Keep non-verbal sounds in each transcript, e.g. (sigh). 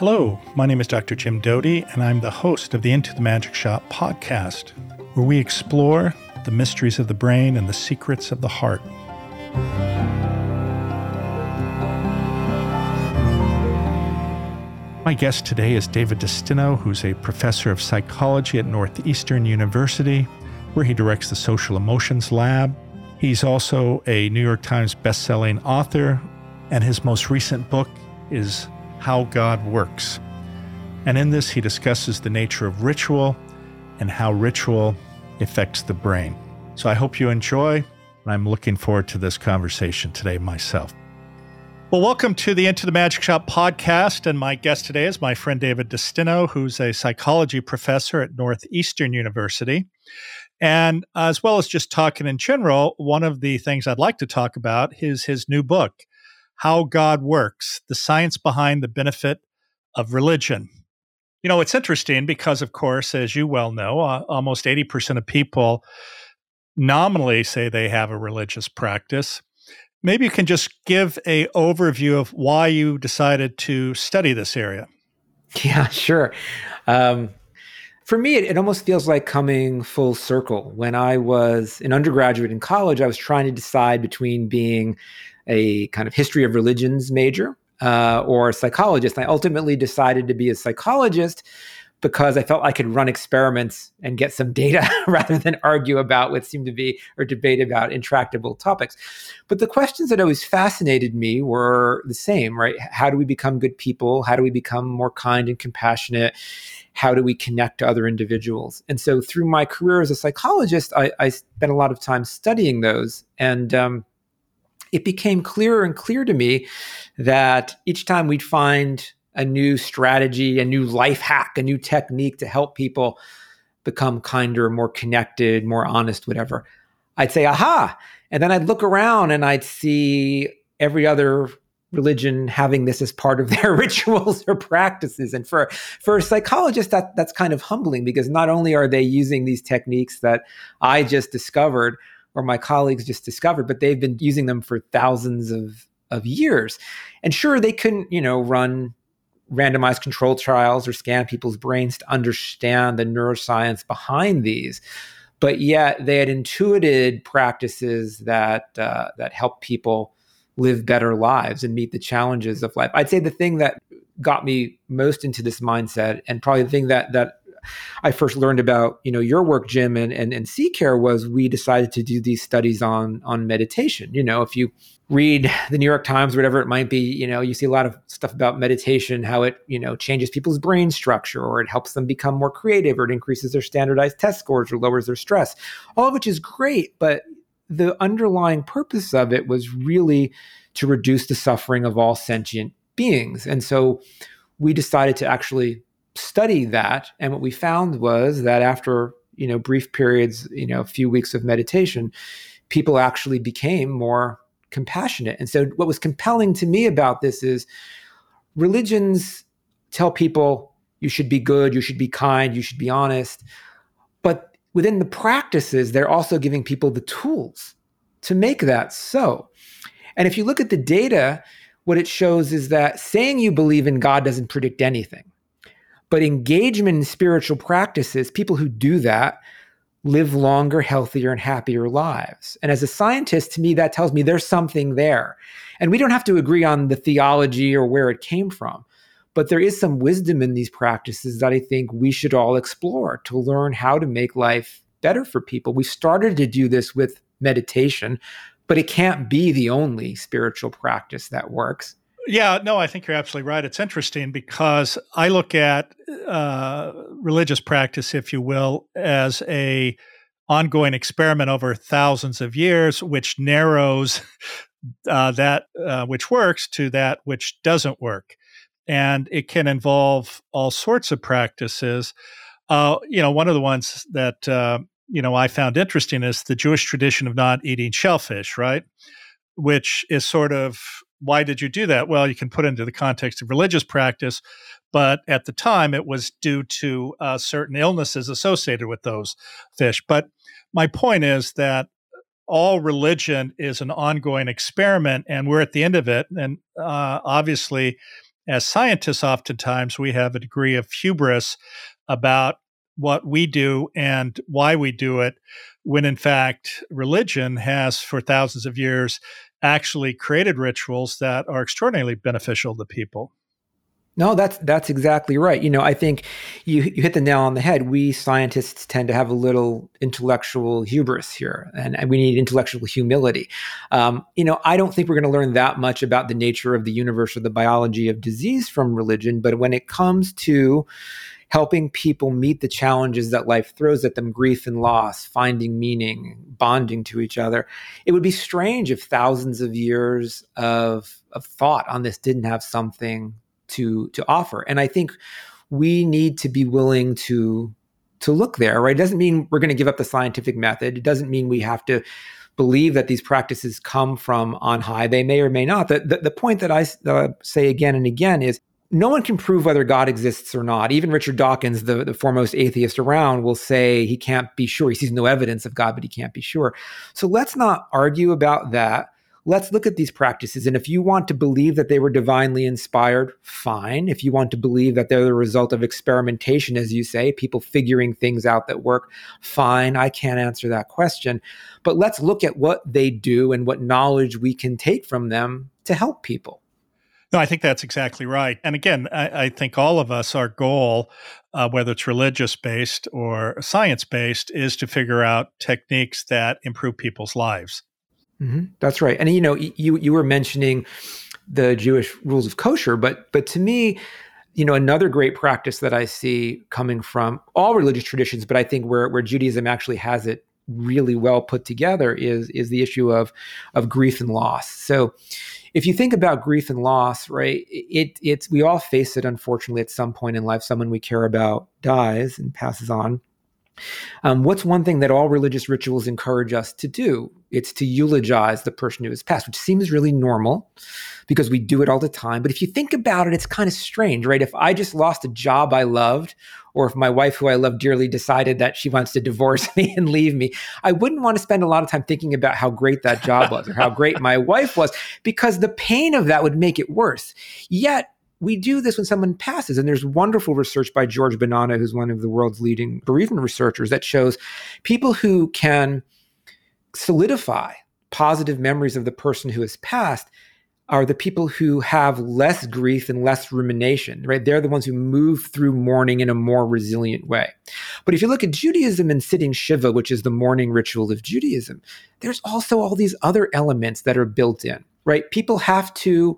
Hello, my name is Dr. Jim Doty, and I'm the host of the Into the Magic Shop podcast, where we explore the mysteries of the brain and the secrets of the heart. My guest today is David DeSteno, who's a professor of psychology at Northeastern University, where he directs the Social Emotions Lab. He's also a New York Times bestselling author, and his most recent book is how God works. And in this, he discusses the nature of ritual and how ritual affects the brain. So I hope you enjoy, and I'm looking forward to this conversation today myself. Well, welcome to the Into the Magic Shop podcast. And my guest today is my friend David DeSteno, who's a psychology professor at Northeastern University. And as well as just talking in general, one of the things I'd like to talk about is his new book, how God Works The Science Behind the Benefit of Religion. You know, it's interesting because, of course, as you well know, uh, almost 80% of people nominally say they have a religious practice. Maybe you can just give a overview of why you decided to study this area. (laughs) Yeah, sure. Um, for me, it, it, almost feels like coming full circle. When I was an undergraduate in college, I was trying to decide between being a kind of history of religions major uh, or a psychologist. I ultimately decided to be a psychologist because I felt I could run experiments and get some data (laughs) rather than argue about what seemed to be or debate about intractable topics. But the questions that always fascinated me were the same, right? How do we become good people? How do we become more kind and compassionate? How do we connect to other individuals? And so through my career as a psychologist, I, I spent a lot of time studying those. And um, it became clearer and clear to me that each time we'd find a new strategy, a new life hack, a new technique to help people become kinder, more connected, more honest, whatever, I'd say, aha. And then I'd look around and I'd see every other religion having this as part of their (laughs) rituals or practices. And for, for a psychologist, that, that's kind of humbling because not only are they using these techniques that I just discovered, or my colleagues just discovered, but they've been using them for thousands of, of years. And sure, they couldn't, you know, run randomized control trials or scan people's brains to understand the neuroscience behind these. But yet they had intuited practices that uh, that help people live better lives and meet the challenges of life. I'd say the thing that got me most into this mindset, and probably the thing that that I first learned about, you know, your work, Jim, and and, and CCARE was we decided to do these studies on on meditation. You know, if you read the New York Times, or whatever it might be, you know, you see a lot of stuff about meditation, how it, you know, changes people's brain structure or it helps them become more creative or it increases their standardized test scores or lowers their stress. All of which is great, but the underlying purpose of it was really to reduce the suffering of all sentient beings. And so we decided to actually study that and what we found was that after you know brief periods you know a few weeks of meditation people actually became more compassionate. And so what was compelling to me about this is religions tell people you should be good you should be kind you should be honest. But within the practices they're also giving people the tools to make that so. And if you look at the data what it shows is that saying you believe in god doesn't predict anything but engagement in spiritual practices, people who do that live longer, healthier, and happier lives. And as a scientist, to me, that tells me there's something there. And we don't have to agree on the theology or where it came from. But there is some wisdom in these practices that I think we should all explore to learn how to make life better for people. We started to do this with meditation, but it can't be the only spiritual practice that works. Yeah, no, I think you're absolutely right. It's interesting because I look at uh, religious practice, if you will, as a ongoing experiment over thousands of years, which narrows uh, that uh, which works to that which doesn't work, and it can involve all sorts of practices. Uh, you know, one of the ones that uh, you know I found interesting is the Jewish tradition of not eating shellfish, right? Which is sort of why did you do that? Well, you can put into the context of religious practice, but at the time it was due to uh, certain illnesses associated with those fish. But my point is that all religion is an ongoing experiment, and we're at the end of it. And uh, obviously, as scientists, oftentimes we have a degree of hubris about what we do and why we do it, when in fact, religion has for thousands of years actually created rituals that are extraordinarily beneficial to people. No, that's that's exactly right. You know, I think you you hit the nail on the head. We scientists tend to have a little intellectual hubris here, and, and we need intellectual humility. Um, you know, I don't think we're going to learn that much about the nature of the universe or the biology of disease from religion, but when it comes to helping people meet the challenges that life throws at them grief and loss, finding meaning, bonding to each other. It would be strange if thousands of years of, of thought on this didn't have something to, to offer. And I think we need to be willing to to look there right it doesn't mean we're going to give up the scientific method it doesn't mean we have to believe that these practices come from on high they may or may not the, the, the point that i uh, say again and again is no one can prove whether God exists or not. Even Richard Dawkins, the, the foremost atheist around, will say he can't be sure. He sees no evidence of God, but he can't be sure. So let's not argue about that. Let's look at these practices. And if you want to believe that they were divinely inspired, fine. If you want to believe that they're the result of experimentation, as you say, people figuring things out that work, fine. I can't answer that question. But let's look at what they do and what knowledge we can take from them to help people. No, I think that's exactly right. And again, I, I think all of us, our goal, uh, whether it's religious based or science based, is to figure out techniques that improve people's lives. Mm-hmm. That's right. And you know, you you were mentioning the Jewish rules of kosher, but but to me, you know, another great practice that I see coming from all religious traditions, but I think where where Judaism actually has it really well put together is is the issue of of grief and loss. So if you think about grief and loss, right, it it's we all face it unfortunately at some point in life. Someone we care about dies and passes on. Um, what's one thing that all religious rituals encourage us to do? It's to eulogize the person who has passed, which seems really normal because we do it all the time. But if you think about it, it's kind of strange, right? If I just lost a job I loved, or if my wife, who I love dearly, decided that she wants to divorce (laughs) me and leave me, I wouldn't want to spend a lot of time thinking about how great that job was or how great my wife was because the pain of that would make it worse. Yet, we do this when someone passes. And there's wonderful research by George Bonanno, who's one of the world's leading bereavement researchers, that shows people who can solidify positive memories of the person who has passed are the people who have less grief and less rumination, right? They're the ones who move through mourning in a more resilient way. But if you look at Judaism and sitting Shiva, which is the mourning ritual of Judaism, there's also all these other elements that are built in, right? People have to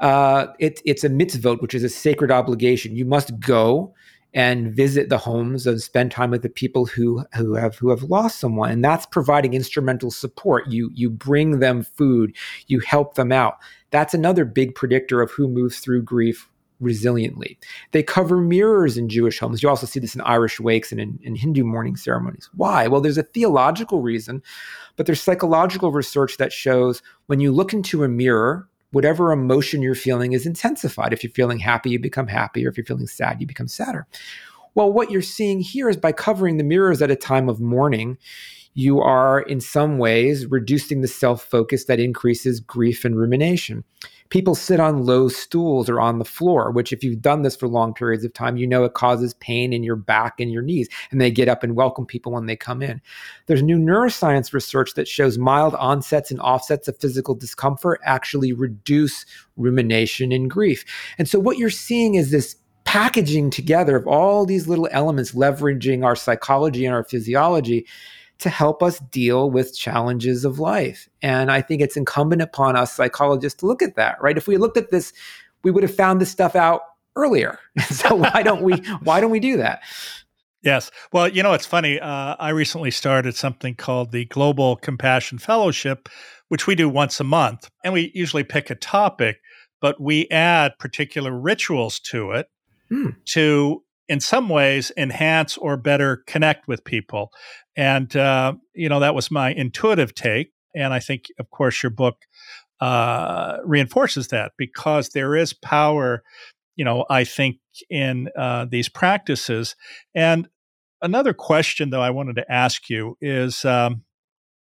uh, it, it's a mitzvot, which is a sacred obligation. You must go and visit the homes and spend time with the people who who have who have lost someone, and that's providing instrumental support. You you bring them food, you help them out. That's another big predictor of who moves through grief resiliently. They cover mirrors in Jewish homes. You also see this in Irish wakes and in, in, Hindu mourning ceremonies. Why? Well, there's a theological reason, but there's psychological research that shows when you look into a mirror, whatever emotion you're feeling is intensified. If you're feeling happy, you become happier. If you're feeling sad, you become sadder. Well, what you're seeing here is by covering the mirrors at a time of mourning, you are in some ways reducing the self focus that increases grief and rumination. People sit on low stools or on the floor, which, if you've done this for long periods of time, you know it causes pain in your back and your knees. And they get up and welcome people when they come in. There's new neuroscience research that shows mild onsets and offsets of physical discomfort actually reduce rumination and grief. And so, what you're seeing is this packaging together of all these little elements, leveraging our psychology and our physiology to help us deal with challenges of life. And I think it's incumbent upon us psychologists to look at that, right? If we looked at this, we would have found this stuff out earlier. (laughs) so why don't we why don't we do that? Yes. Well, you know, it's funny. Uh, I recently started something called the Global Compassion Fellowship, which we do once a month. And we usually pick a topic, but we add particular rituals to it hmm. to in some ways enhance or better connect with people. And, uh, you know, that was my intuitive take. And I think, of course, your book uh, reinforces that because there is power, you know, I think, in uh, these practices. And another question, though, I wanted to ask you is um,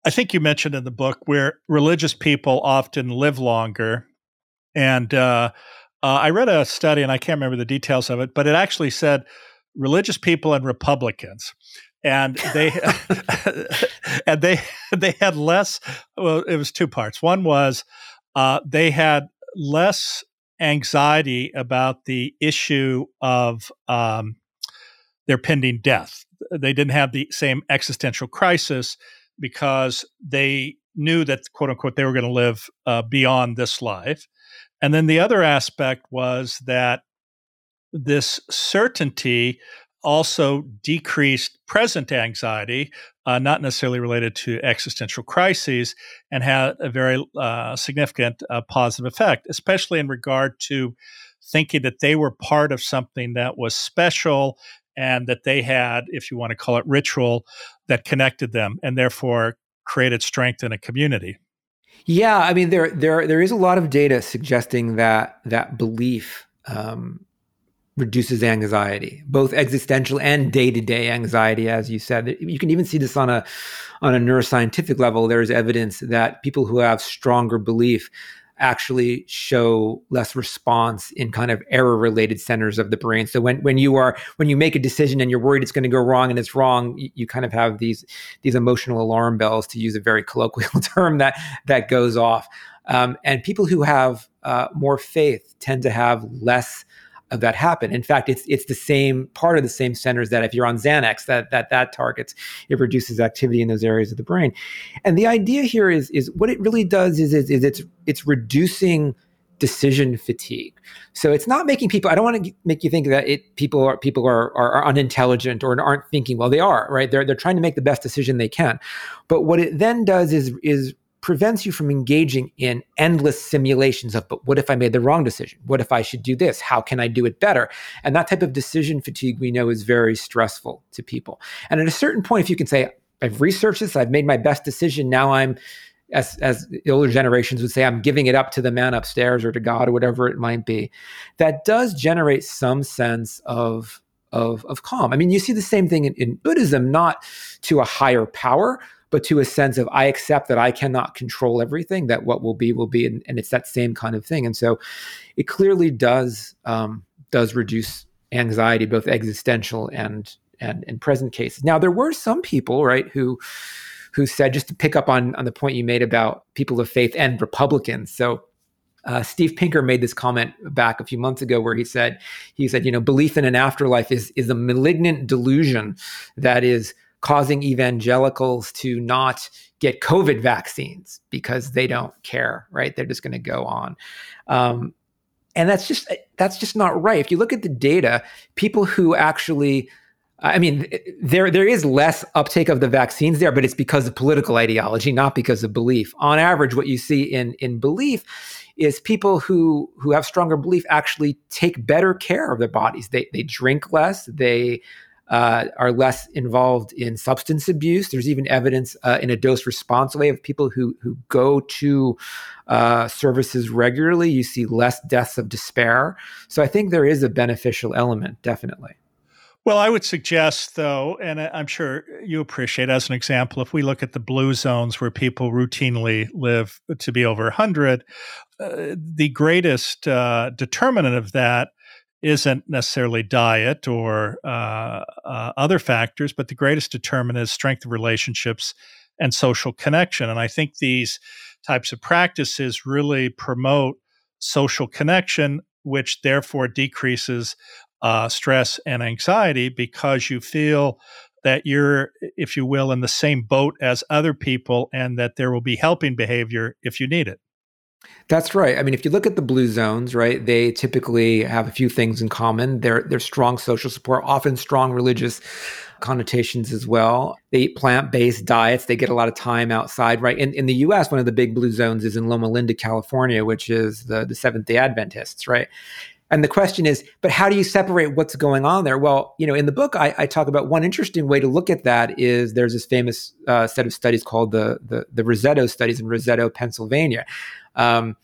I think you mentioned in the book where religious people often live longer. And, uh, Uh, I read a study, and I can't remember the details of it, but it actually said religious people and Republicans, and they (laughs) and they they had less. Well, it was two parts. One was uh, they had less anxiety about the issue of um, their pending death. They didn't have the same existential crisis because they knew that quote unquote they were going to live uh, beyond this life. And then the other aspect was that this certainty also decreased present anxiety, uh, not necessarily related to existential crises, and had a very uh, significant uh, positive effect, especially in regard to thinking that they were part of something that was special and that they had, if you want to call it ritual, that connected them and therefore created strength in a community. Yeah, I mean there there there is a lot of data suggesting that that belief um, reduces anxiety, both existential and day to day anxiety, as you said. You can even see this on a on a neuroscientific level. There's evidence that people who have stronger belief actually show less response in kind of error related centers of the brain. So when when you are when you make a decision and you're worried it's going to go wrong and it's wrong you, you, kind of have these these emotional alarm bells to use a very (laughs) colloquial term that that goes off. Um, and people who have uh, more faith tend to have less that happen. In fact, it's it's the same part of the same centers that if you're on Xanax, that that that targets it reduces activity in those areas of the brain. And the idea here is is what it really does is is, is it's it's reducing decision fatigue. So it's not making people. I don't want to make you think that it people are people are, are, are unintelligent or aren't thinking. Well, they are right. They're they're trying to make the best decision they can. But what it then does is is prevents you from engaging in endless simulations of, but what if I made the wrong decision? What if I should do this? How can I do it better? And that type of decision fatigue we know is very stressful to people. And at a certain point, if you can say, I've researched this, I've made my best decision, now I'm as as older generations would say, I'm giving it up to the man upstairs or to God or whatever it might be. That does generate some sense of of, of calm. I mean, you see the same thing in, in Buddhism, not to a higher power, but to a sense of I accept that I cannot control everything, that what will be will be, and, and it's that same kind of thing. And so, it clearly does um, does reduce anxiety, both existential and and in present cases. Now, there were some people, right, who who said just to pick up on on the point you made about people of faith and Republicans. So. Uh, Steve Pinker made this comment back a few months ago, where he said, "He said, you know, belief in an afterlife is is a malignant delusion that is causing evangelicals to not get COVID vaccines because they don't care, right? They're just going to go on. Um, and that's just that's just not right. If you look at the data, people who actually I mean, there there is less uptake of the vaccines there, but it's because of political ideology, not because of belief. On average, what you see in in belief is people who who have stronger belief actually take better care of their bodies. They they drink less. They uh, are less involved in substance abuse. There's even evidence uh, in a dose response way of people who who go to uh, services regularly. You see less deaths of despair. So I think there is a beneficial element, definitely. Well, I would suggest, though, and I'm sure you appreciate, as an example, if we look at the blue zones where people routinely live to be over 100, uh, the greatest uh, determinant of that isn't necessarily diet or uh, uh, other factors, but the greatest determinant is strength of relationships and social connection. And I think these types of practices really promote social connection, which therefore decreases uh, stress and anxiety because you feel that you're, if you will, in the same boat as other people and that there will be helping behavior if you need it. That's right. I mean, if you look at the blue zones, right, they typically have a few things in common. They're they're strong social support, often strong religious connotations as well. They eat plant-based diets. They get a lot of time outside, right? In in the US, one of the big blue zones is in Loma Linda, California, which is the, the Seventh-day Adventists, right? And the question is, but how do you separate what's going on there? Well, you know, in the book, I, I talk about one interesting way to look at that is there's this famous uh, set of studies called the, the the Roseto studies in Roseto, Pennsylvania, um,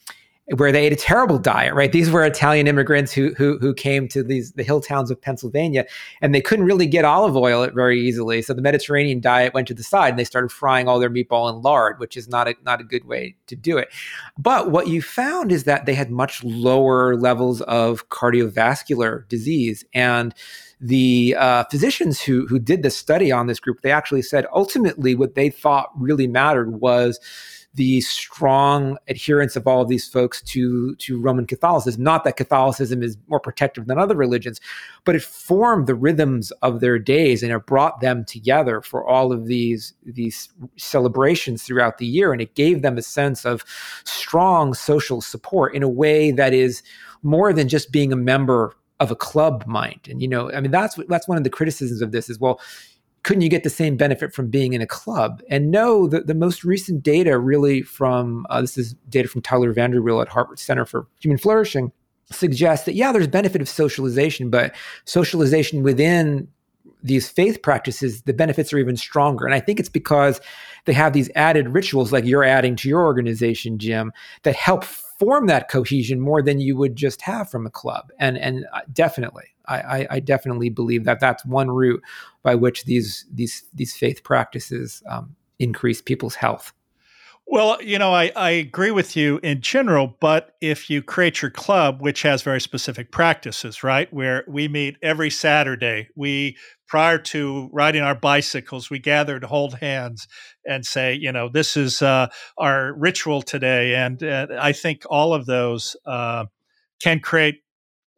where they ate a terrible diet, right? These were Italian immigrants who who who came to these the hill towns of Pennsylvania, and they couldn't really get olive oil very easily. So the Mediterranean diet went to the side, and they started frying all their meatball in lard, which is not a not a good way to do it. But what you found is that they had much lower levels of cardiovascular disease, and the uh, physicians who who did the study on this group, they actually said ultimately what they thought really mattered was the strong adherence of all of these folks to to Roman Catholicism. Not that Catholicism is more protective than other religions, but it formed the rhythms of their days and it brought them together for all of these these celebrations throughout the year, and it gave them a sense of strong social support in a way that is more than just being a member of a club mind. And you know, I mean, that's that's one of the criticisms of this is well couldn't you get the same benefit from being in a club? And no, the, the most recent data really from uh, this is data from Tyler VanderWeele at Harvard Center for Human Flourishing suggests that yeah, there's benefit of socialization, but socialization within these faith practices, the benefits are even stronger. And I think it's because they have these added rituals like you're adding to your organization, Jim, that help form that cohesion more than you would just have from a club. And and uh, definitely, I, I, definitely believe that that's one route by which these these these faith practices um, increase people's health. Well, you know, I, I agree with you in general, but if you create your club, which has very specific practices, right, where we meet every Saturday, we prior to riding our bicycles, we gather to hold hands and say, you know, this is uh, our ritual today, and uh, I think all of those uh, can create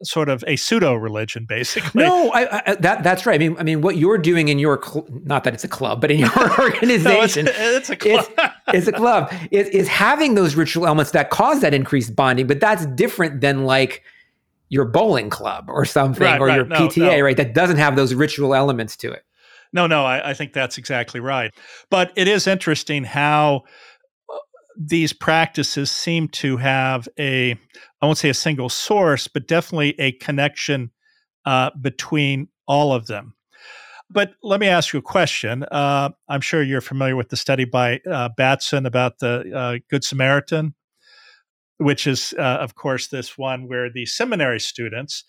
sort of a pseudo religion, basically. No, I, I, that that's right. I mean, I mean, what you're doing in your cl- not that it's a club, but in your organization, (laughs) no, it's, it's, a club. (laughs) It's, it's a club. Is, is having those ritual elements that cause that increased bonding, but that's different than like your bowling club or something, right, or right. your no, PTA, no. right? That doesn't have those ritual elements to it. No, no, I, I think that's exactly right. But it is interesting how these practices seem to have a, I won't say a single source, but definitely a connection uh, between all of them. But let me ask you a question. Uh, I'm sure you're familiar with the study by uh, Batson about the uh, Good Samaritan, which is, uh, of course, this one where the seminary students,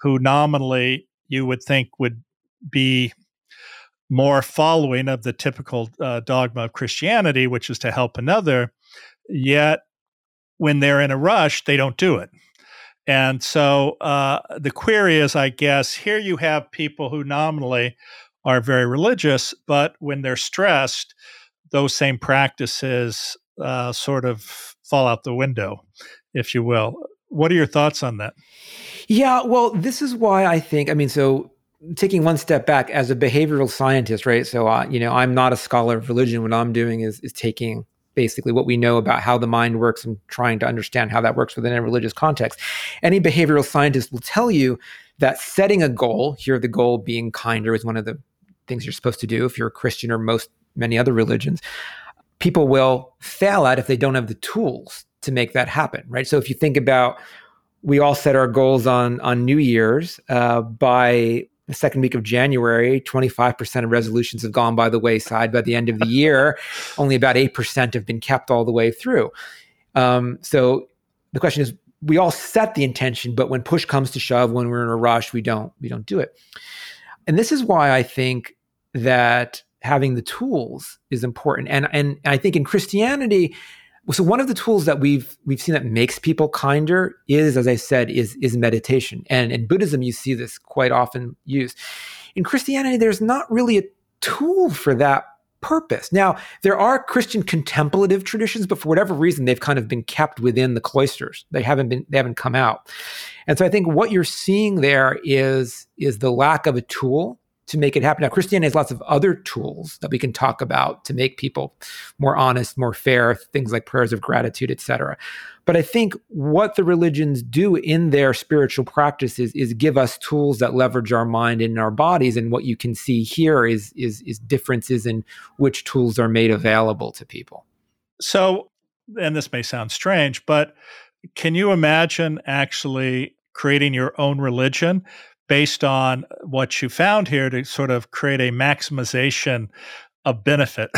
who nominally you would think would be more following of the typical uh, dogma of Christianity, which is to help another, Yet, when they're in a rush, they don't do it. And so uh, the query is, I guess, here you have people who nominally are very religious, but when they're stressed, those same practices uh, sort of fall out the window, if you will. What are your thoughts on that? Yeah, well, this is why I think, I mean, so taking one step back as a behavioral scientist, right? So, uh, you know, I'm not a scholar of religion. What I'm doing is, is taking basically what we know about how the mind works and trying to understand how that works within a religious context. Any behavioral scientist will tell you that setting a goal, here the goal being kinder is one of the things you're supposed to do if you're a Christian or most many other religions, people will fail at if they don't have the tools to make that happen, right? So if you think about we all set our goals on on New Year's uh, by the second week of January, 25% of resolutions have gone by the wayside. By the end of the year, (laughs) only about 8% have been kept all the way through. Um, so the question is, we all set the intention, but when push comes to shove, when we're in a rush, we don't we don't do it. And this is why I think that having the tools is important. And and I think in Christianity, so one of the tools that we've we've seen that makes people kinder is as i said is is meditation. And in buddhism you see this quite often used. In christianity there's not really a tool for that purpose. Now there are christian contemplative traditions but for whatever reason they've kind of been kept within the cloisters. They haven't been they haven't come out. And so i think what you're seeing there is is the lack of a tool to make it happen. Now, Christianity has lots of other tools that we can talk about to make people more honest, more fair, things like prayers of gratitude, etc. But I think what the religions do in their spiritual practices is give us tools that leverage our mind and our bodies. And what you can see here is is, is differences in which tools are made available to people. So, and this may sound strange, but can you imagine actually creating your own religion based on what you found here to sort of create a maximization of benefit.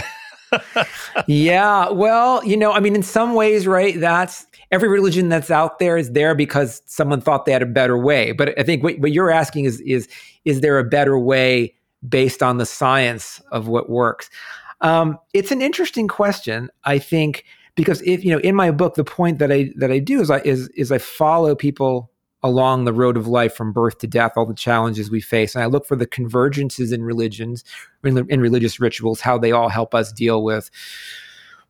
(laughs) yeah. Well, you know, I mean, in some ways, right? That's every religion that's out there is there because someone thought they had a better way. But I think what, what you're asking is is is there a better way based on the science of what works? Um, it's an interesting question. I think because if you know, in my book, the point that I that I do is I is is I follow people along the road of life from birth to death, all the challenges we face. And I look for the convergences in religions, in, in religious rituals, how they all help us deal with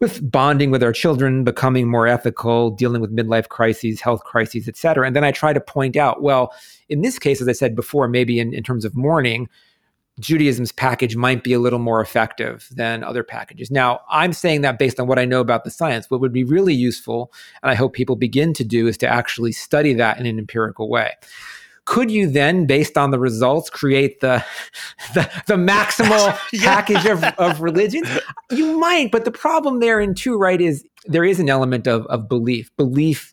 with bonding with our children, becoming more ethical, dealing with midlife crises, health crises, et cetera. And then I try to point out, well, in this case, as I said before, maybe in, in terms of mourning, Judaism's package might be a little more effective than other packages. Now, I'm saying that based on what I know about the science. What would be really useful, and I hope people begin to do, is to actually study that in an empirical way. Could you then, based on the results, create the (laughs) the, the maximal (laughs) package of, of religions? You might, but the problem there in two, right, is there is an element of, of belief. Belief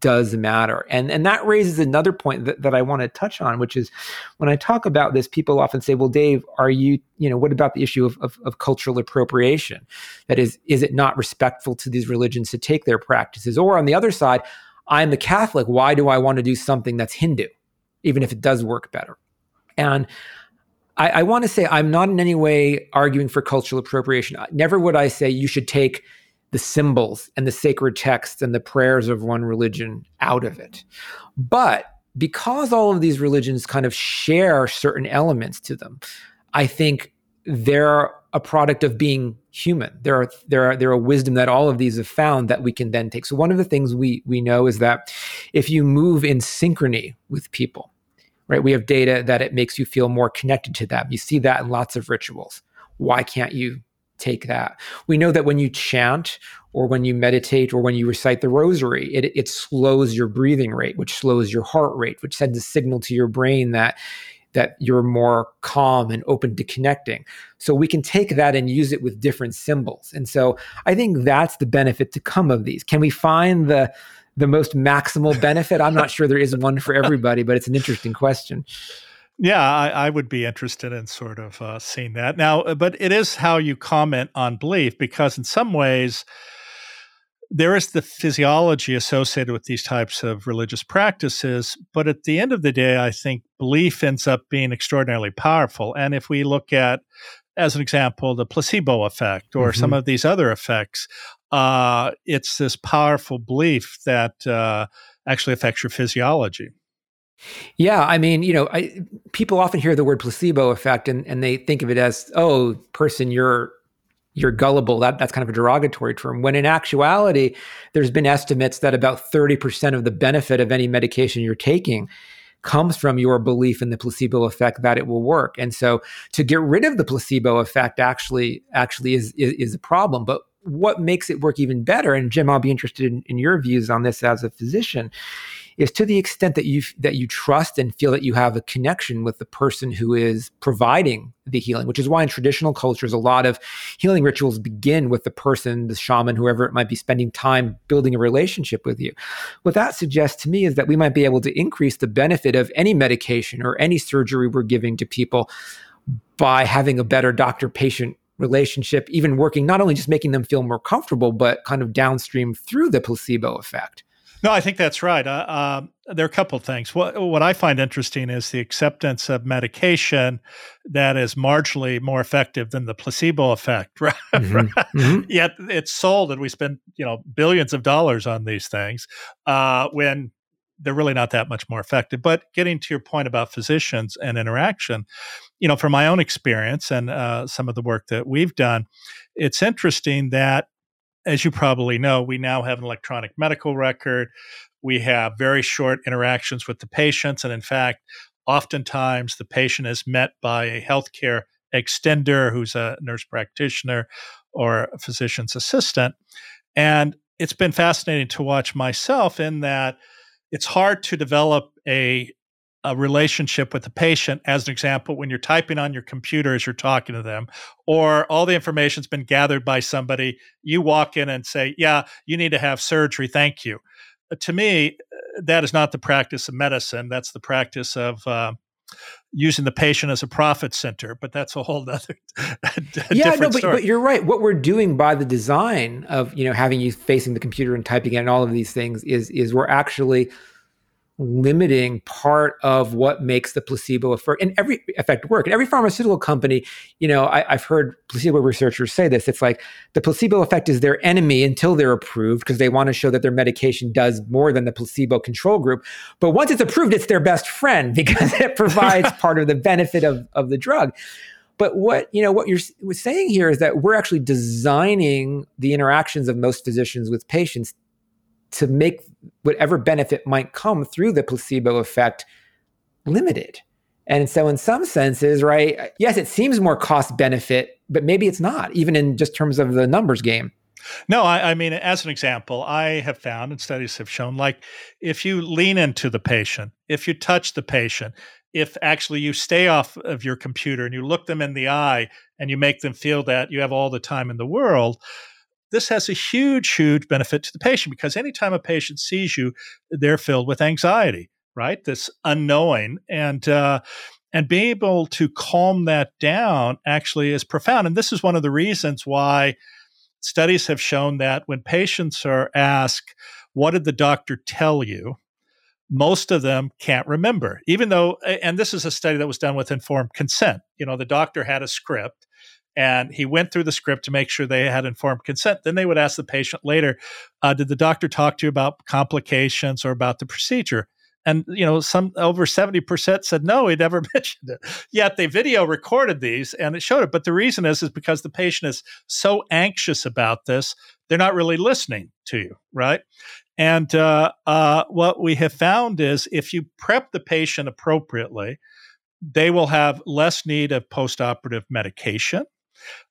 does matter. And and that raises another point that, that I want to touch on, which is when I talk about this, people often say, well, Dave, are you, you know, what about the issue of, of, of cultural appropriation? That is, is it not respectful to these religions to take their practices? Or on the other side, I'm the Catholic. Why do I want to do something that's Hindu, even if it does work better? And I, I want to say I'm not in any way arguing for cultural appropriation. Never would I say you should take the symbols and the sacred texts and the prayers of one religion out of it. But because all of these religions kind of share certain elements to them, I think they're a product of being human. There are there are there are wisdom that all of these have found that we can then take. So one of the things we we know is that if you move in synchrony with people, right? We have data that it makes you feel more connected to them. You see that in lots of rituals. Why can't you take that. We know that when you chant or when you meditate or when you recite the rosary, it, it slows your breathing rate, which slows your heart rate, which sends a signal to your brain that that you're more calm and open to connecting. So we can take that and use it with different symbols. And so I think that's the benefit to come of these. Can we find the the most maximal benefit? I'm not sure there is one for everybody, but it's an interesting question. Yeah, I, I, would be interested in sort of uh, seeing that. Now, uh, but it is how you comment on belief because, in some ways, there is the physiology associated with these types of religious practices. But at the end of the day, I think belief ends up being extraordinarily powerful. And if we look at, as an example, the placebo effect or mm-hmm. some of these other effects, uh, it's this powerful belief that uh, actually affects your physiology. Yeah, I mean, you know, I, people often hear the word placebo effect and, and they think of it as, oh, person, you're you're gullible. That that's kind of a derogatory term. When in actuality, there's been estimates that about 30% of the benefit of any medication you're taking comes from your belief in the placebo effect that it will work. And so to get rid of the placebo effect actually actually is is, is a problem. But what makes it work even better, and Jim, I'll be interested in, in your views on this as a physician, is to the extent that you that you trust and feel that you have a connection with the person who is providing the healing which is why in traditional cultures a lot of healing rituals begin with the person the shaman whoever it might be spending time building a relationship with you. What that suggests to me is that we might be able to increase the benefit of any medication or any surgery we're giving to people by having a better doctor patient relationship even working not only just making them feel more comfortable but kind of downstream through the placebo effect no, I think that's right. Uh, uh, there are a couple of things. What, what I find interesting is the acceptance of medication that is marginally more effective than the placebo effect. (laughs) Right? Mm-hmm. Mm-hmm. Yet it's sold, and we spend you know billions of dollars on these things uh, when they're really not that much more effective. But getting to your point about physicians and interaction, you know, from my own experience and uh, some of the work that we've done, it's interesting that as you probably know, we now have an electronic medical record. We have very short interactions with the patients. And in fact, oftentimes the patient is met by a healthcare extender who's a nurse practitioner or a physician's assistant. And it's been fascinating to watch myself in that it's hard to develop a a relationship with the patient as an example when you're typing on your computer as you're talking to them or all the information's been gathered by somebody you walk in and say yeah you need to have surgery thank you uh, to me uh, that is not the practice of medicine that's the practice of uh, using the patient as a profit center, but that's a whole (laughs) other yeah, no, but, but, you're right. What we're doing by the design of you know having you facing the computer and typing in and all of these things is is we're actually limiting part of what makes the placebo effect and every effect work. And every pharmaceutical company, you know, I, have heard placebo researchers say this. It's like the placebo effect is their enemy until they're approved because they want to show that their medication does more than the placebo control group. But once it's approved, it's their best friend (laughs) because it provides (laughs) part of the benefit of, of the drug. But what you know, what you're saying here is that we're actually designing the interactions of most physicians with patients to make whatever benefit might come through the placebo effect limited. And so, in some senses, right, yes, it seems more cost benefit, but maybe it's not, even in just terms of the numbers game. No, I, I, mean, as an example, I have found and studies have shown like if you lean into the patient, if you touch the patient, if actually you stay off of your computer and you look them in the eye and you make them feel that you have all the time in the world, this has a huge, huge benefit to the patient because anytime a patient sees you, they're filled with anxiety, right? This unknowing and uh, and being able to calm that down actually is profound. And this is one of the reasons why studies have shown that when patients are asked, "What did the doctor tell you?" most of them can't remember, even though, and this is a study that was done with informed consent. You know, the doctor had a script and he went through the script to make sure they had informed consent. Then they would ask the patient later, uh, "Did the doctor talk to you about complications or about the procedure?" And you know, some over seventy percent said no, he never (laughs) mentioned it. Yet they video recorded these and it showed it. But the reason is is because the patient is so anxious about this, they're not really listening to you, right? And uh, uh, what we have found is if you prep the patient appropriately, they will have less need of postoperative medication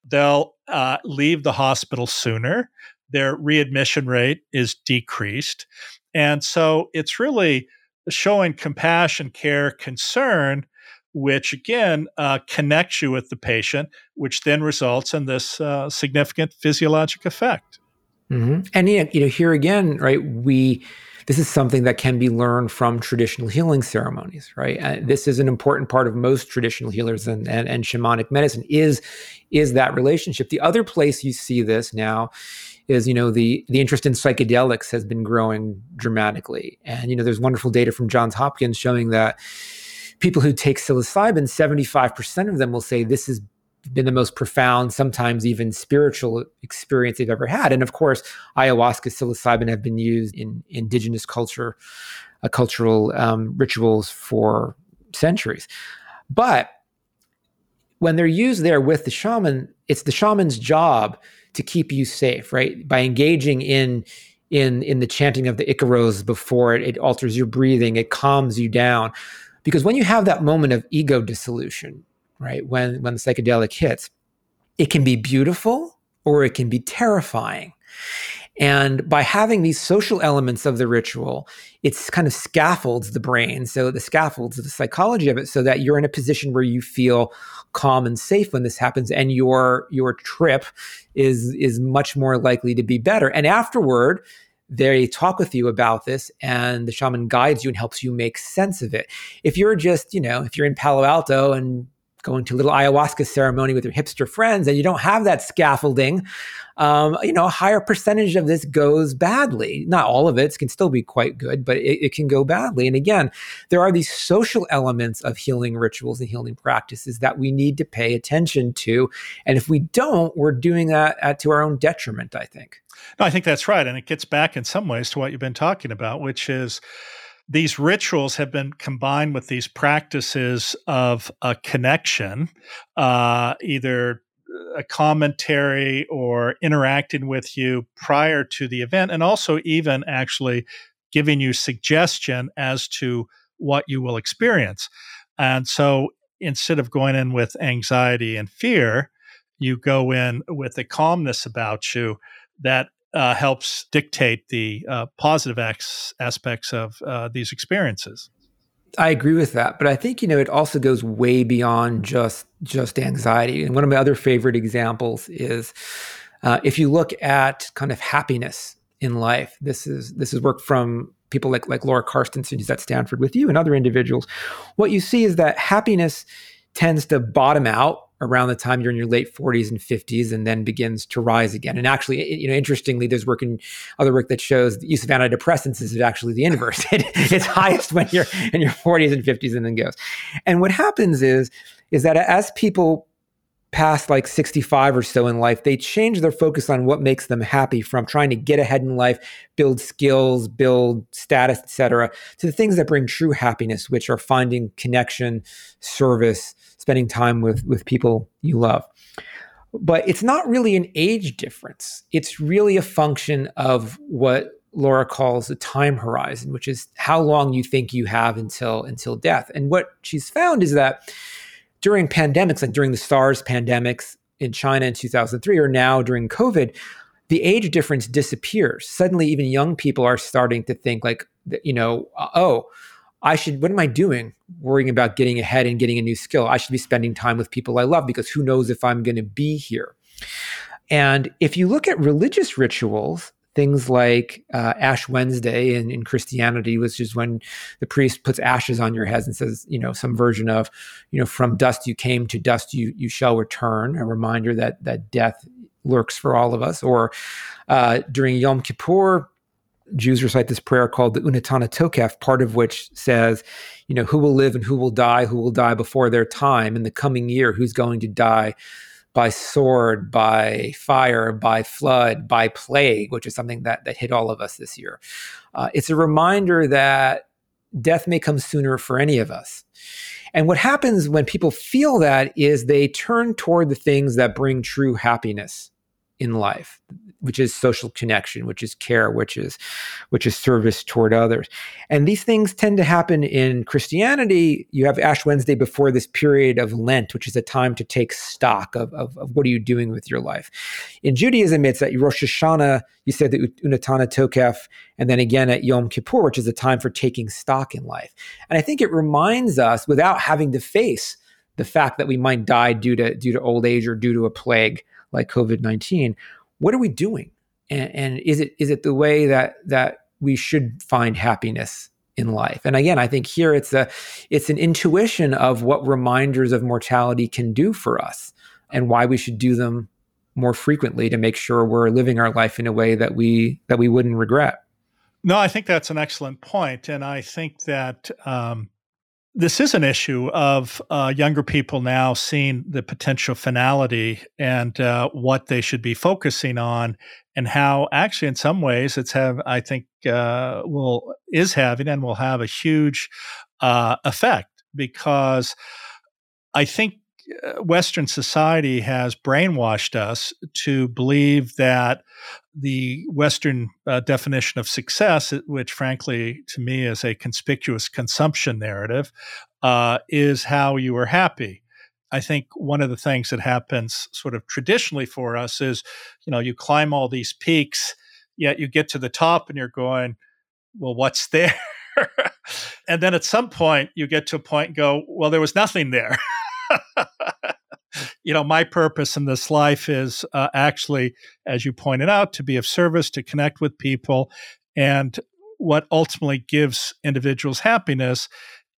They'll uh, leave the hospital sooner. Their readmission rate is decreased. And so it's really showing compassion, care, concern, which again uh, connects you with the patient, which then results in this uh, significant physiologic effect. Mm-hmm. And you know, here again, right? We this is something that can be learned from traditional healing ceremonies, right? This is an important part of most traditional healers and, and, and shamanic medicine is is that relationship. The other place you see this now is you know the the interest in psychedelics has been growing dramatically, and you know there's wonderful data from Johns Hopkins showing that people who take psilocybin, 75% of them will say this is been the most profound, sometimes even spiritual experience they've ever had. And of course, ayahuasca, psilocybin have been used in indigenous culture, uh, cultural um, rituals for centuries. But when they're used there with the shaman, it's the shaman's job to keep you safe, right? By engaging in in in the chanting of the Icaros before it, it alters your breathing, it calms you down. Because when you have that moment of ego dissolution, right? When when the psychedelic hits, it can be beautiful or it can be terrifying. And by having these social elements of the ritual, it's kind of scaffolds the brain. So the scaffolds the psychology of it so that you're in a position where you feel calm and safe when this happens and your your trip is is much more likely to be better. And afterward, they talk with you about this and the shaman guides you and helps you make sense of it. If you're just, you know, if you're in Palo Alto and going to a little ayahuasca ceremony with your hipster friends and you don't have that scaffolding, um, you know, a higher percentage of this goes badly. Not all of it can still be quite good, but it, it can go badly. And again, there are these social elements of healing rituals and healing practices that we need to pay attention to. And if we don't, we're doing that at, to our own detriment, I think. No, I think that's right. And it gets back in some ways to what you've been talking about, which is these rituals have been combined with these practices of a connection, uh, either a commentary or interacting with you prior to the event, and also even actually giving you suggestion as to what you will experience. And so instead of going in with anxiety and fear, you go in with a calmness about you that uh, helps dictate the uh, positive ex- aspects of uh, these experiences. I agree with that, but I think you know it also goes way beyond just just anxiety. And one of my other favorite examples is uh, if you look at kind of happiness in life. This is this is work from people like like Laura Carstensen, who's at Stanford with you, and other individuals, what you see is that happiness tends to bottom out around the time you're in your late 40s and 50s and then begins to rise again. And actually, you know, interestingly, there's work in other work that shows the use of antidepressants is actually the inverse. (laughs) it's highest when you're in your 40s and 50s and then goes. And what happens is, is that as people past like 65 or so in life, they change their focus on what makes them happy from trying to get ahead in life, build skills, build status, etc., to the things that bring true happiness, which are finding connection, service, spending time with with people you love. But it's not really an age difference. It's really a function of what Laura calls a time horizon, which is how long you think you have until until death. And what she's found is that during pandemics, like during the SARS pandemics in China in 2003, or now during COVID, the age difference disappears. Suddenly, even young people are starting to think like, you know, uh, oh, I should, what am I doing worrying about getting ahead and getting a new skill? I should be spending time with people I love because who knows if I'm going to be here. And if you look at religious rituals, things like uh, Ash Wednesday in, in Christianity, which is when the priest puts ashes on your heads and says, you know, some version of, you know, from dust you came to dust you you shall return, a reminder that that death lurks for all of us. Or uh, during Yom Kippur, Jews recite this prayer called the Unetanneh Tokef, part of which says, you know, who will live and who will die, who will die before their time? In the coming year, who's going to die by sword, by fire, by flood, by plague, which is something that, that hit all of us this year. Uh, it's a reminder that death may come sooner for any of us. And what happens when people feel that is they turn toward the things that bring true happiness in life which is social connection which is care which is which is service toward others. And these things tend to happen in christianity. You have ash wednesday before this period of lent which is a time to take stock of, of, of what are you doing with your life. In judaism it's at rosh hashanah you said the unetanneh tokef and then again at yom kippur which is a time for taking stock in life. And i think it reminds us without having to face the fact that we might die due to due to old age or due to a plague like COVID nineteen, what are we doing? And, and is it is it the way that that we should find happiness in life? And again, I think here it's a it's an intuition of what reminders of mortality can do for us and why we should do them more frequently to make sure we're living our life in a way that we that we wouldn't regret. No, I think that's an excellent point, and I think that um, this is an issue of uh, younger people now seeing the potential finality and uh, what they should be focusing on, and how actually, in some ways, it's have I think uh, will is having and will have a huge uh, effect because I think uh, Western society has brainwashed us to believe that the Western uh, definition of success, which frankly to me is a conspicuous consumption narrative, uh, is how you are happy. I think one of the things that happens sort of traditionally for us is, you know, you climb all these peaks, yet you get to the top and you're going, well, what's (laughs) there? and then at some point you get to a point and go, well, there was nothing there. (laughs) you know, my purpose in this life is uh, actually, as you pointed out, to be of service, to connect with people. And what ultimately gives individuals happiness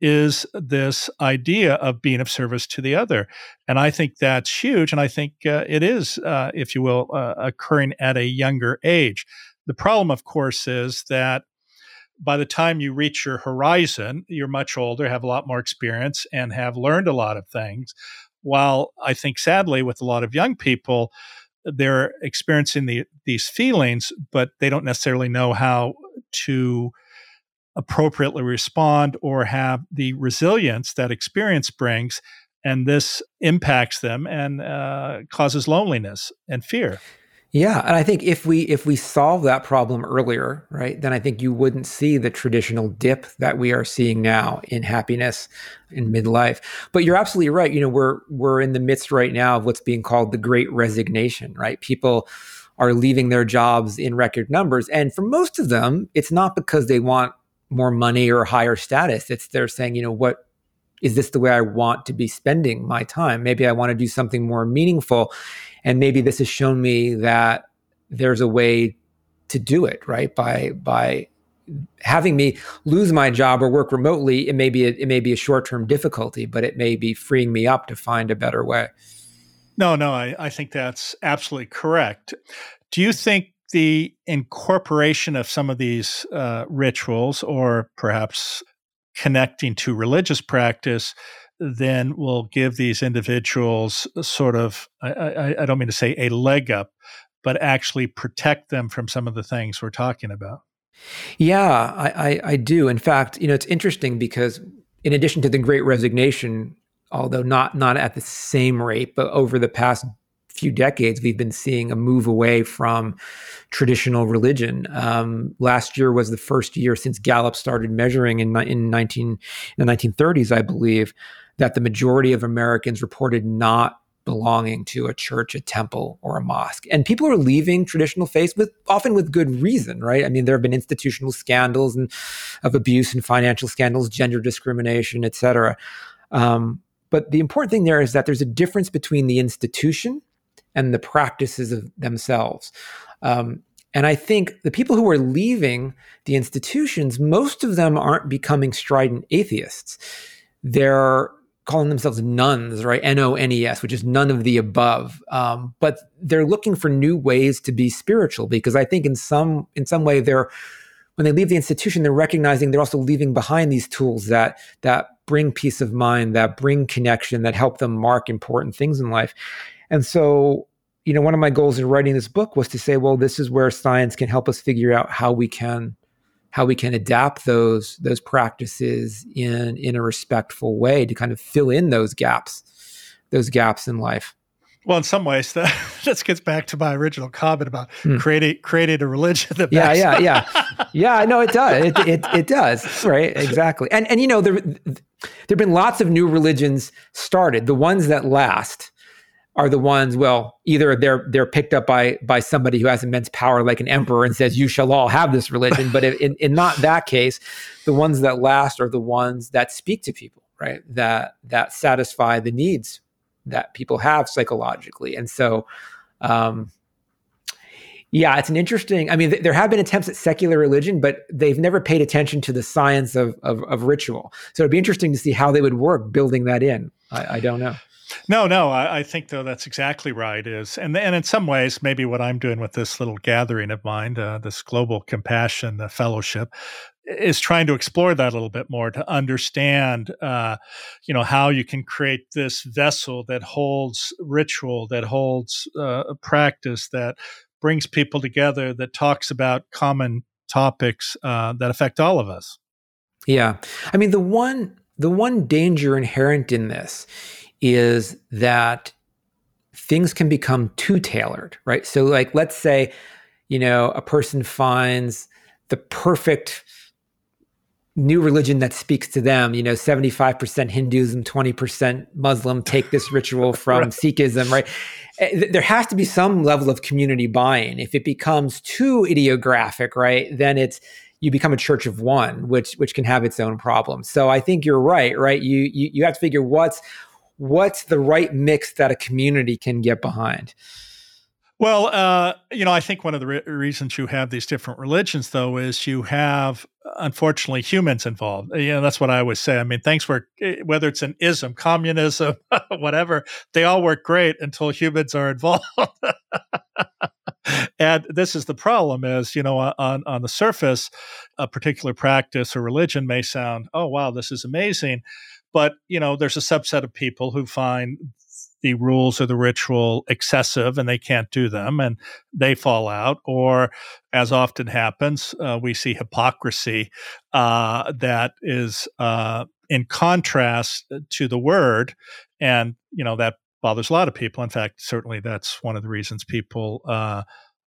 is this idea of being of service to the other. And I think that's huge. And I think uh, it is, uh, if you will, uh, occurring at a younger age. The problem, of course, is that by the time you reach your horizon, you're much older, have a lot more experience, and have learned a lot of things. While I think, sadly, with a lot of young people, they're experiencing the, these feelings, but they don't necessarily know how to appropriately respond or have the resilience that experience brings. And this impacts them and uh, causes loneliness and fear. Yeah, and I think if we if we solve that problem earlier, right, then I think you wouldn't see the traditional dip that we are seeing now in happiness in midlife. But you're absolutely right. You know, we're we're in the midst right now of what's being called the great resignation, right? People are leaving their jobs in record numbers, and for most of them, it's not because they want more money or higher status. It's they're saying, you know, what is this the way I want to be spending my time? Maybe I want to do something more meaningful. And maybe this has shown me that there's a way to do it, right? By by having me lose my job or work remotely, it may be a, it may be a short term difficulty, but it may be freeing me up to find a better way. No, no, I, I think that's absolutely correct. Do you think the incorporation of some of these uh, rituals, or perhaps connecting to religious practice, then will give these individuals sort of, I, I, I, don't mean to say a leg up, but actually protect them from some of the things we're talking about. Yeah, I, I, I do. In fact, you know, it's interesting because in addition to the great resignation, although not not at the same rate, but over the past few decades, we've been seeing a move away from traditional religion. Um, last year was the first year since Gallup started measuring in, in 19 in the 1930s, I believe, that the majority of Americans reported not belonging to a church, a temple, or a mosque. And people are leaving traditional faith with often with good reason, right? I mean, there have been institutional scandals and of abuse and financial scandals, gender discrimination, et cetera. Um, but the important thing there is that there's a difference between the institution and the practices of themselves. Um, and I think the people who are leaving the institutions, most of them aren't becoming strident atheists. They're calling themselves nones, right? N O N E S, which is none of the above. Um, but they're looking for new ways to be spiritual because I think in some in some way they're when they leave the institution, they're recognizing they're also leaving behind these tools that that bring peace of mind, that bring connection, that help them mark important things in life. And so, you know, one of my goals in writing this book was to say, well, this is where science can help us figure out how we can how we can adapt those those practices in in a respectful way to kind of fill in those gaps those gaps in life. Well in some ways (laughs) that just gets back to my original comment about mm. creating creating a religion that yeah yeah yeah. Yeah no it does. It, it, it does. (laughs) Right exactly. And and you know there there have been lots of new religions started. The ones that last are the ones well either they're they're picked up by by somebody who has immense power like an emperor and says you shall all have this religion. But in, in not that case the ones that last are the ones that speak to people right? That that satisfy the needs that people have psychologically. And so um yeah it's an interesting i mean th- there have been attempts at secular religion but they've never paid attention to the science of, of, of ritual. So it'd be interesting to see how they would work building that in. I, I don't know no, no, I, I, think though that's exactly right. Is and and in some ways, maybe what I'm doing with this little gathering of mine, uh, this global compassion fellowship, is trying to explore that a little bit more to understand, uh, you know, how you can create this vessel that holds ritual, that holds uh, practice, that brings people together, that talks about common topics uh, that affect all of us. Yeah, I mean the one the one danger inherent in this is that things can become too tailored, right? So, like, let's say, you know, a person finds the perfect new religion that speaks to them, you know, 75% Hinduism, 20% Muslim, take this ritual (laughs) from right. Sikhism, right? Eh, there has to be some level of community buy-in. If it becomes too idiographic, right, then it's you become a church of one, which which can have its own problems. So I think you're right, right? You you you have to figure what's what's the right mix that a community can get behind? Well, uh, you know, I think one of the re- reasons you have these different religions, though, is you have, unfortunately, humans involved. You know, that's what I always say. I mean, things work, eh, whether it's an ism, communism, (laughs) whatever, they all work great until humans are involved. (laughs) and this is the problem is, you know, on, on the surface, a particular practice or religion may sound, oh, wow, this is amazing. But, you know, there's a subset of people who find the rules or the ritual excessive and they can't do them and they fall out. Or, as often happens, uh, we see hypocrisy uh, that is uh, in contrast to the word. And, you know, that bothers a lot of people. In fact, certainly that's one of the reasons people uh,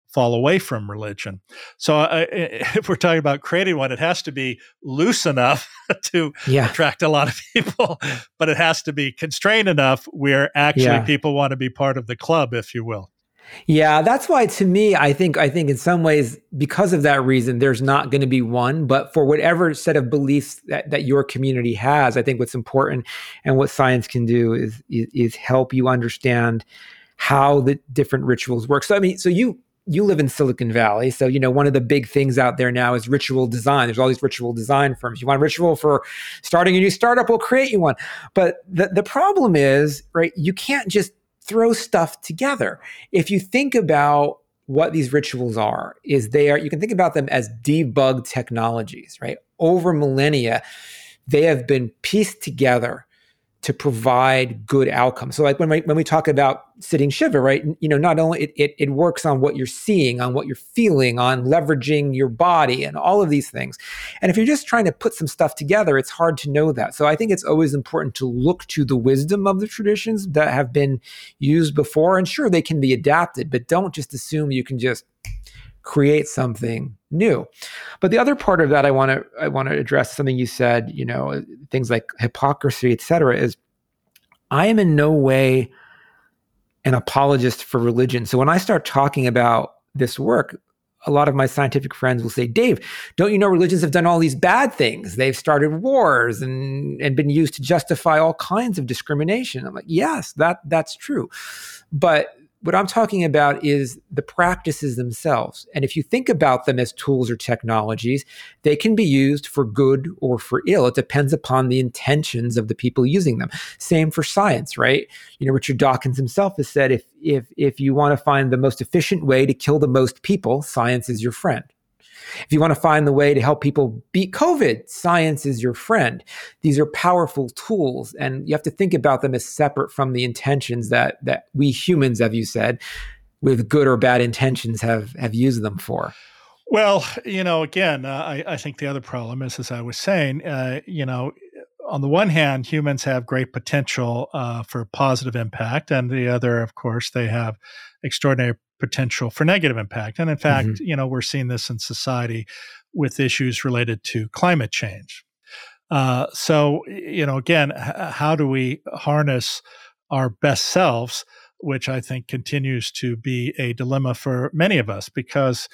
fall away from religion. So uh, (laughs) if we're talking about creating one, it has to be loose enough (laughs) to yeah. attract a lot of people, but it has to be constrained enough where actually yeah. people want to be part of the club, if you will. Yeah, that's why to me, I think I think in some ways, because of that reason, there's not going to be one. But for whatever set of beliefs that, that your community has, I think what's important and what science can do is, is, is help you understand how the different rituals work. So I mean, so you you live in Silicon Valley, so you know one of the big things out there now is ritual design. There's all these ritual design firms. You want ritual for starting a new startup? We'll create you one. But the the problem is, right? You can't just throw stuff together. If you think about what these rituals are, is they are you can think about them as debug technologies, right? Over millennia, they have been pieced together to provide good outcomes. So like when we, when we talk about sitting Shiva, right? You know, not only it, it, it works on what you're seeing, on what you're feeling, on leveraging your body and all of these things. And if you're just trying to put some stuff together, it's hard to know that. So I think it's always important to look to the wisdom of the traditions that have been used before. And sure, they can be adapted, but don't just assume you can just create something new. But the other part of that I want to I want to address something you said, you know, things like hypocrisy, etc. is I am in no way an apologist for religion. So when I start talking about this work, a lot of my scientific friends will say, Dave, don't you know religions have done all these bad things? They've started wars and, and been used to justify all kinds of discrimination. I'm like, yes, that that's true. But what I'm talking about is the practices themselves. And if you think about them as tools or technologies, they can be used for good or for ill. It depends upon the intentions of the people using them. Same for science, right? You know, Richard Dawkins himself has said if if if you want to find the most efficient way to kill the most people, science is your friend. If you want to find the way to help people beat COVID, science is your friend. These are powerful tools, and you have to think about them as separate from the intentions that that we humans, as you said, with good or bad intentions, have have used them for. Well, you know, again, uh, I, I, think the other problem is, as I was saying, uh, you know, on the one hand, humans have great potential uh, for positive impact, and the other, of course, they have extraordinary potential for negative impact. And in fact, mm-hmm. you know, we're seeing this in society with issues related to climate change. Uh, so, you know, again, h- how do we harness our best selves, which I think continues to be a dilemma for many of us, because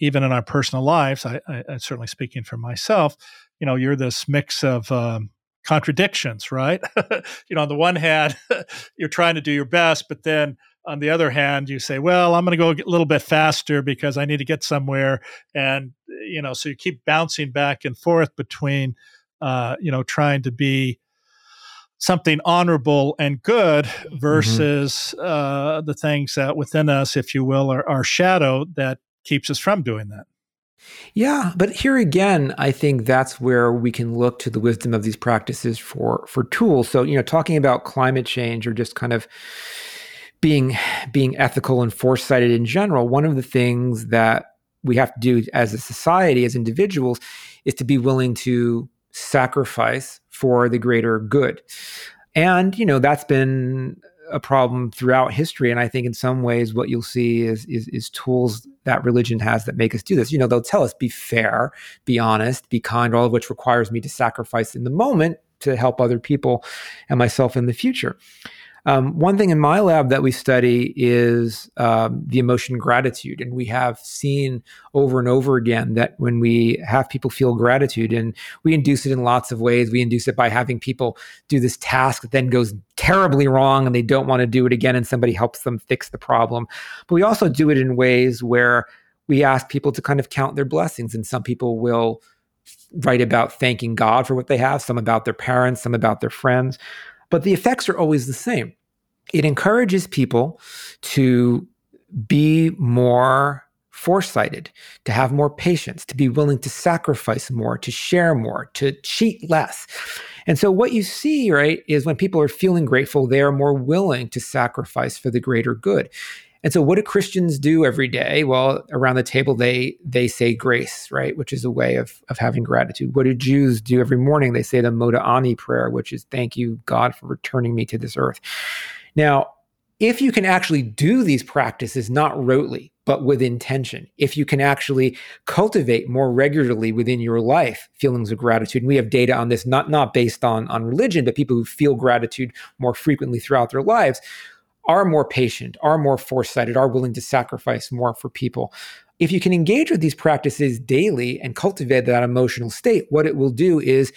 even in our personal lives, I, I, I certainly speaking for myself, you know, you're this mix of um, contradictions, right? (laughs) you know, on the one hand, (laughs) you're trying to do your best, but then on the other hand, you say, well, I'm going to go a little bit faster because I need to get somewhere. And, you know, so you keep bouncing back and forth between, uh, you know, trying to be something honorable and good mm-hmm. versus mm-hmm. uh, the things that within us, if you will, are our shadow that keeps us from doing that. Yeah, but here again, I think that's where we can look to the wisdom of these practices for for tools. So, you know, talking about climate change or just kind of being being ethical and foresighted in general, one of the things that we have to do as a society, as individuals, is to be willing to sacrifice for the greater good. And, you know, that's been a problem throughout history. And I think in some ways what you'll see is, is, is tools that religion has that make us do this. You know, they'll tell us be fair, be honest, be kind, all of which requires me to sacrifice in the moment to help other people and myself in the future. Um, one thing in my lab that we study is um, the emotion gratitude. And we have seen over and over again that when we have people feel gratitude, and we induce it in lots of ways, we induce it by having people do this task that then goes terribly wrong and they don't want to do it again, and somebody helps them fix the problem. But we also do it in ways where we ask people to kind of count their blessings, and some people will write about thanking God for what they have, some about their parents, some about their friends but the effects are always the same. It encourages people to be more foresighted, to have more patience, to be willing to sacrifice more, to share more, to cheat less. And so, what you see, right, is when people are feeling grateful, they are more willing to sacrifice for the greater good. And so what do Christians do every day? Well, around the table they they say grace, right, which is a way of of having gratitude. What do Jews do every morning? They say the Modeh Ani prayer, which is thank you God for returning me to this earth. Now, if you can actually do these practices not rotely, but with intention, if you can actually cultivate more regularly within your life feelings of gratitude, and we have data on this, not not based on on religion, but people who feel gratitude more frequently throughout their lives, are more patient, are more foresighted, are willing to sacrifice more for people. If you can engage with these practices daily and cultivate that emotional state, what it will do is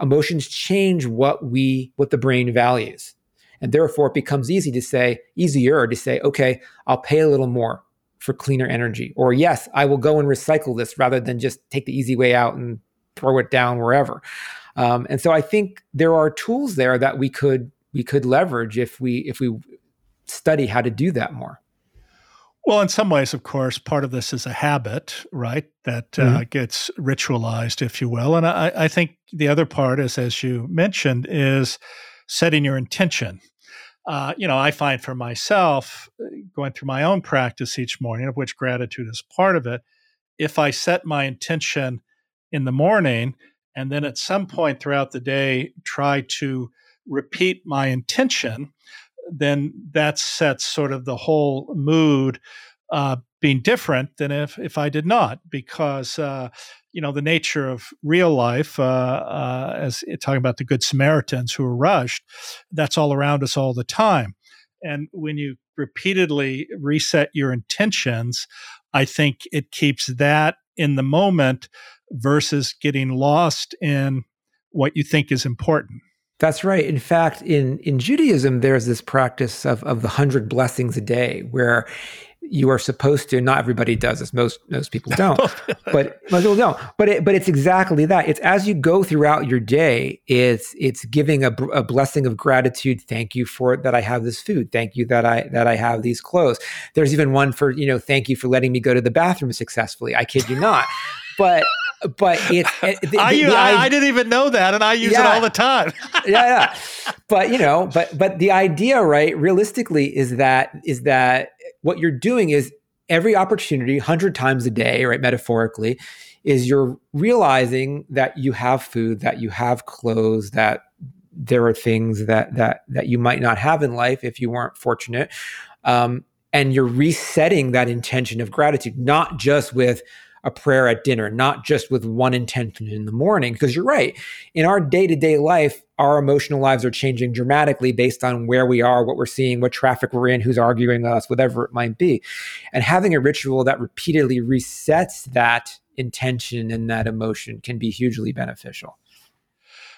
emotions change what we what the brain values. And therefore it becomes easy to say, easier to say, okay, I'll pay a little more for cleaner energy. Or yes, I will go and recycle this rather than just take the easy way out and throw it down wherever. Um, and so I think there are tools there that we could we could leverage if we if we study how to do that more. Well, in some ways, of course, part of this is a habit, right? That uh, mm-hmm. gets ritualized, if you will. And I, I think the other part is, as you mentioned, is setting your intention. Uh, you know, I find for myself, uh, going through my own practice each morning, of which gratitude is part of it, if I set my intention in the morning and then at some point throughout the day try to repeat my intention, then that sets sort of the whole mood uh, being different than if if I did not, because uh, you know the nature of real life, uh, uh as talking about the good Samaritans who were rushed, that's all around us all the time, and when you repeatedly reset your intentions, I think it keeps that in the moment versus getting lost in what you think is important. That's right. In fact, in, in Judaism, there's this practice of, of the hundred blessings a day where you are supposed to, not everybody does this, most most people (laughs) don't, (laughs) but most people don't. But it, but it's exactly that. It's as you go throughout your day, it's it's giving a, a blessing of gratitude. Thank you for that I have this food. Thank you that I that I have these clothes. There's even one for, you know, thank you for letting me go to the bathroom successfully. I kid you not. But but it's (laughs) it, the, I, the, I, I, didn't even know that, and I use yeah, it all the time. (laughs) yeah, yeah. But you know, but but the idea, right? Realistically, is that is that what you're doing is every opportunity, hundred times a day, right? Metaphorically, is you're realizing that you have food, that you have clothes, that there are things that that that you might not have in life if you weren't fortunate. Um, and you're resetting that intention of gratitude, not just with a prayer at dinner, not just with one intention in the morning. Because you're right. In our day to day life, our emotional lives are changing dramatically based on where we are, what we're seeing, what traffic we're in, who's arguing with us, whatever it might be. And having a ritual that repeatedly resets that intention and that emotion can be hugely beneficial.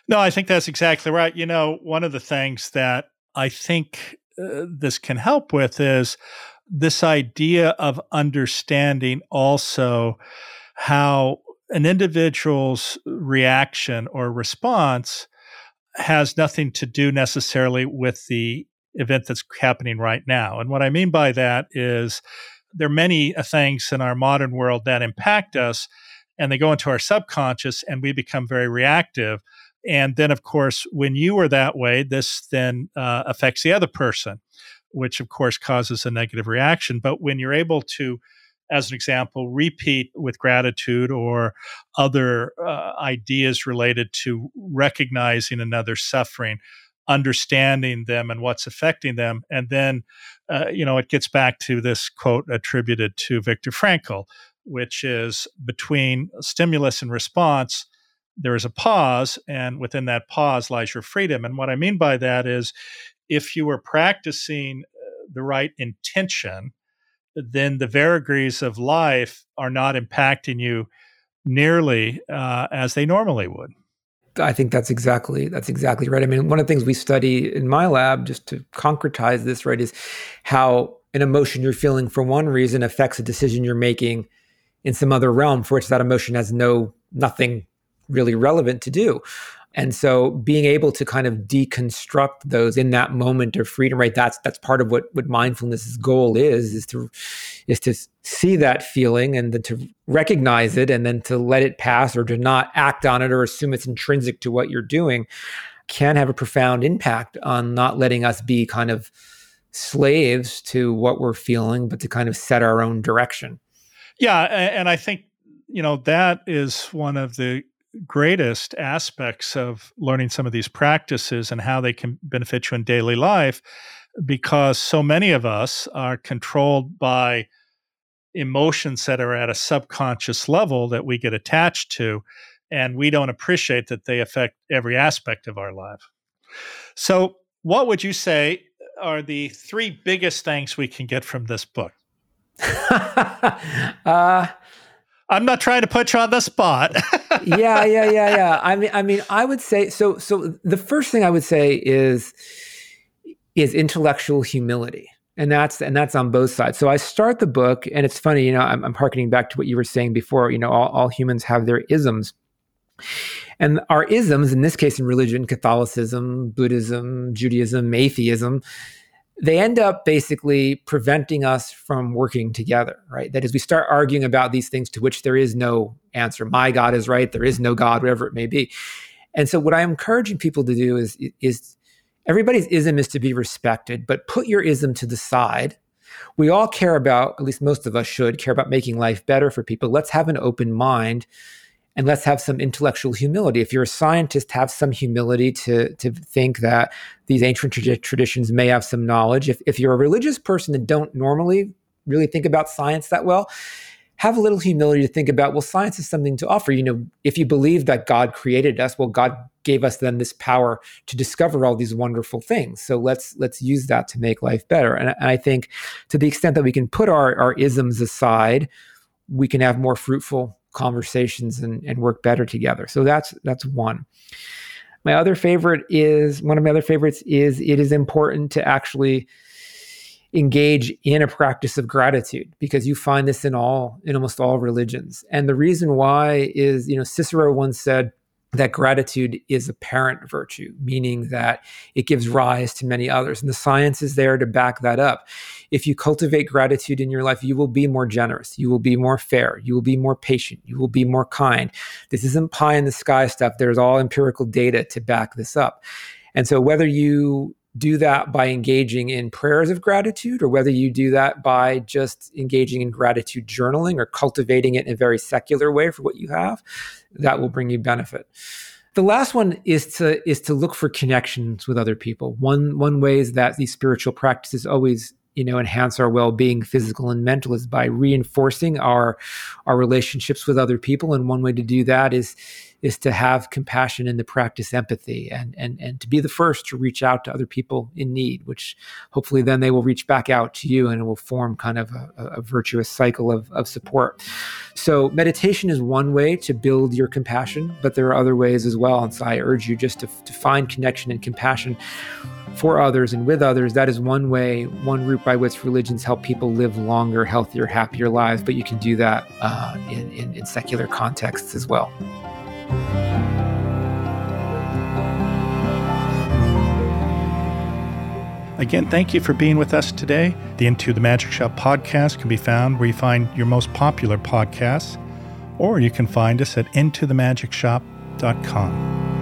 No, I think that's exactly right. You know, one of the things that I think uh, this can help with is this idea of understanding also how an individual's reaction or response has nothing to do necessarily with the event that's happening right now. And what I mean by that is there are many uh, things in our modern world that impact us and they go into our subconscious and we become very reactive. And then, of course, when you are that way, this then uh, affects the other person which of course causes a negative reaction. But when you're able to, as an example, repeat with gratitude or other uh, ideas related to recognizing another suffering, understanding them and what's affecting them, and then, uh, you know, it gets back to this quote attributed to Viktor Frankl, which is between stimulus and response there is a pause, and within that pause lies your freedom. And what I mean by that is if you were practicing uh, the right intention, then the vagaries of life are not impacting you nearly uh, as they normally would. I think that's exactly that's exactly right. I mean, one of the things we study in my lab, just to concretize this, right, is how an emotion you're feeling for one reason affects a decision you're making in some other realm for which that emotion has no nothing really relevant to do. And so being able to kind of deconstruct those in that moment of freedom, right? That's that's part of what what mindfulness's goal is, is to is to see that feeling and then to recognize it and then to let it pass or to not act on it or assume it's intrinsic to what you're doing can have a profound impact on not letting us be kind of slaves to what we're feeling, but to kind of set our own direction. Yeah, and I think you know that is one of the greatest aspects of learning some of these practices and how they can benefit you in daily life because so many of us are controlled by emotions that are at a subconscious level that we get attached to and we don't appreciate that they affect every aspect of our life. So, what would you say are the three biggest things we can get from this book? (laughs) uh, I'm not trying to put you on the spot. (laughs) yeah, yeah, yeah, yeah. I mean, I mean, I would say so. So the first thing I would say is is intellectual humility. and that's and that's on both sides so i start the book and it's funny you know i'm, I'm harkening back to what you were saying before you know all, all humans have their isms and our isms in this case in religion catholicism buddhism judaism atheism they end up basically preventing us from working together right that is we start arguing about these things to which there is no answer my god is right there is no god whatever it may be and so what i'm encouraging people to do is is everybody's ism is to be respected, but put your ism to the side. We all care about, at least most of us should care about making life better for people. Let's have an open mind and let's have some intellectual humility. If you're a scientist, have some humility to, to think that these ancient tra- traditions may have some knowledge. If, if you're a religious person that don't normally really think about science that well, have a little humility to think about well science is something to offer you know if you believe that god created us well god gave us then this power to discover all these wonderful things. So let's let's use that to make life better. And, and I think to the extent that we can put our, our isms aside, we can have more fruitful conversations and, and work better together. So that's that's one. My other favorite is one of my other favorites is it is important to actually engage in a practice of gratitude because you find this in all in almost all religions and the reason why is you know cicero once said that gratitude is a parent virtue, meaning that it gives rise to many others. And the science is there to back that up. If you cultivate gratitude in your life, you will be more generous, you will be more fair, you will be more patient, you will be more kind. This isn't pie in the sky stuff. There's all empirical data to back this up. And so, whether you do that by engaging in prayers of gratitude or whether you do that by just engaging in gratitude journaling or cultivating it in a very secular way for what you have that will bring you benefit. The last one is to is to look for connections with other people. One one way is that these spiritual practices always you know enhance our well-being physical and mental is by reinforcing our our relationships with other people. And one way to do that is is to have compassion and to practice empathy and and and to be the first to reach out to other people in need, which hopefully then they will reach back out to you and it will form kind of a, a virtuous cycle of, of support. So meditation is one way to build your compassion, but there are other ways as well. And so I urge you just to, to find connection and compassion for others and with others. That is one way, one route by which religions help people live longer, healthier, happier lives. But you can do that uh, in, in, in secular contexts as well. Again, thank you for being with us today. The Into the Magic Shop podcast can be found where you find your most popular podcasts, or you can find us at intothemagicshop.com.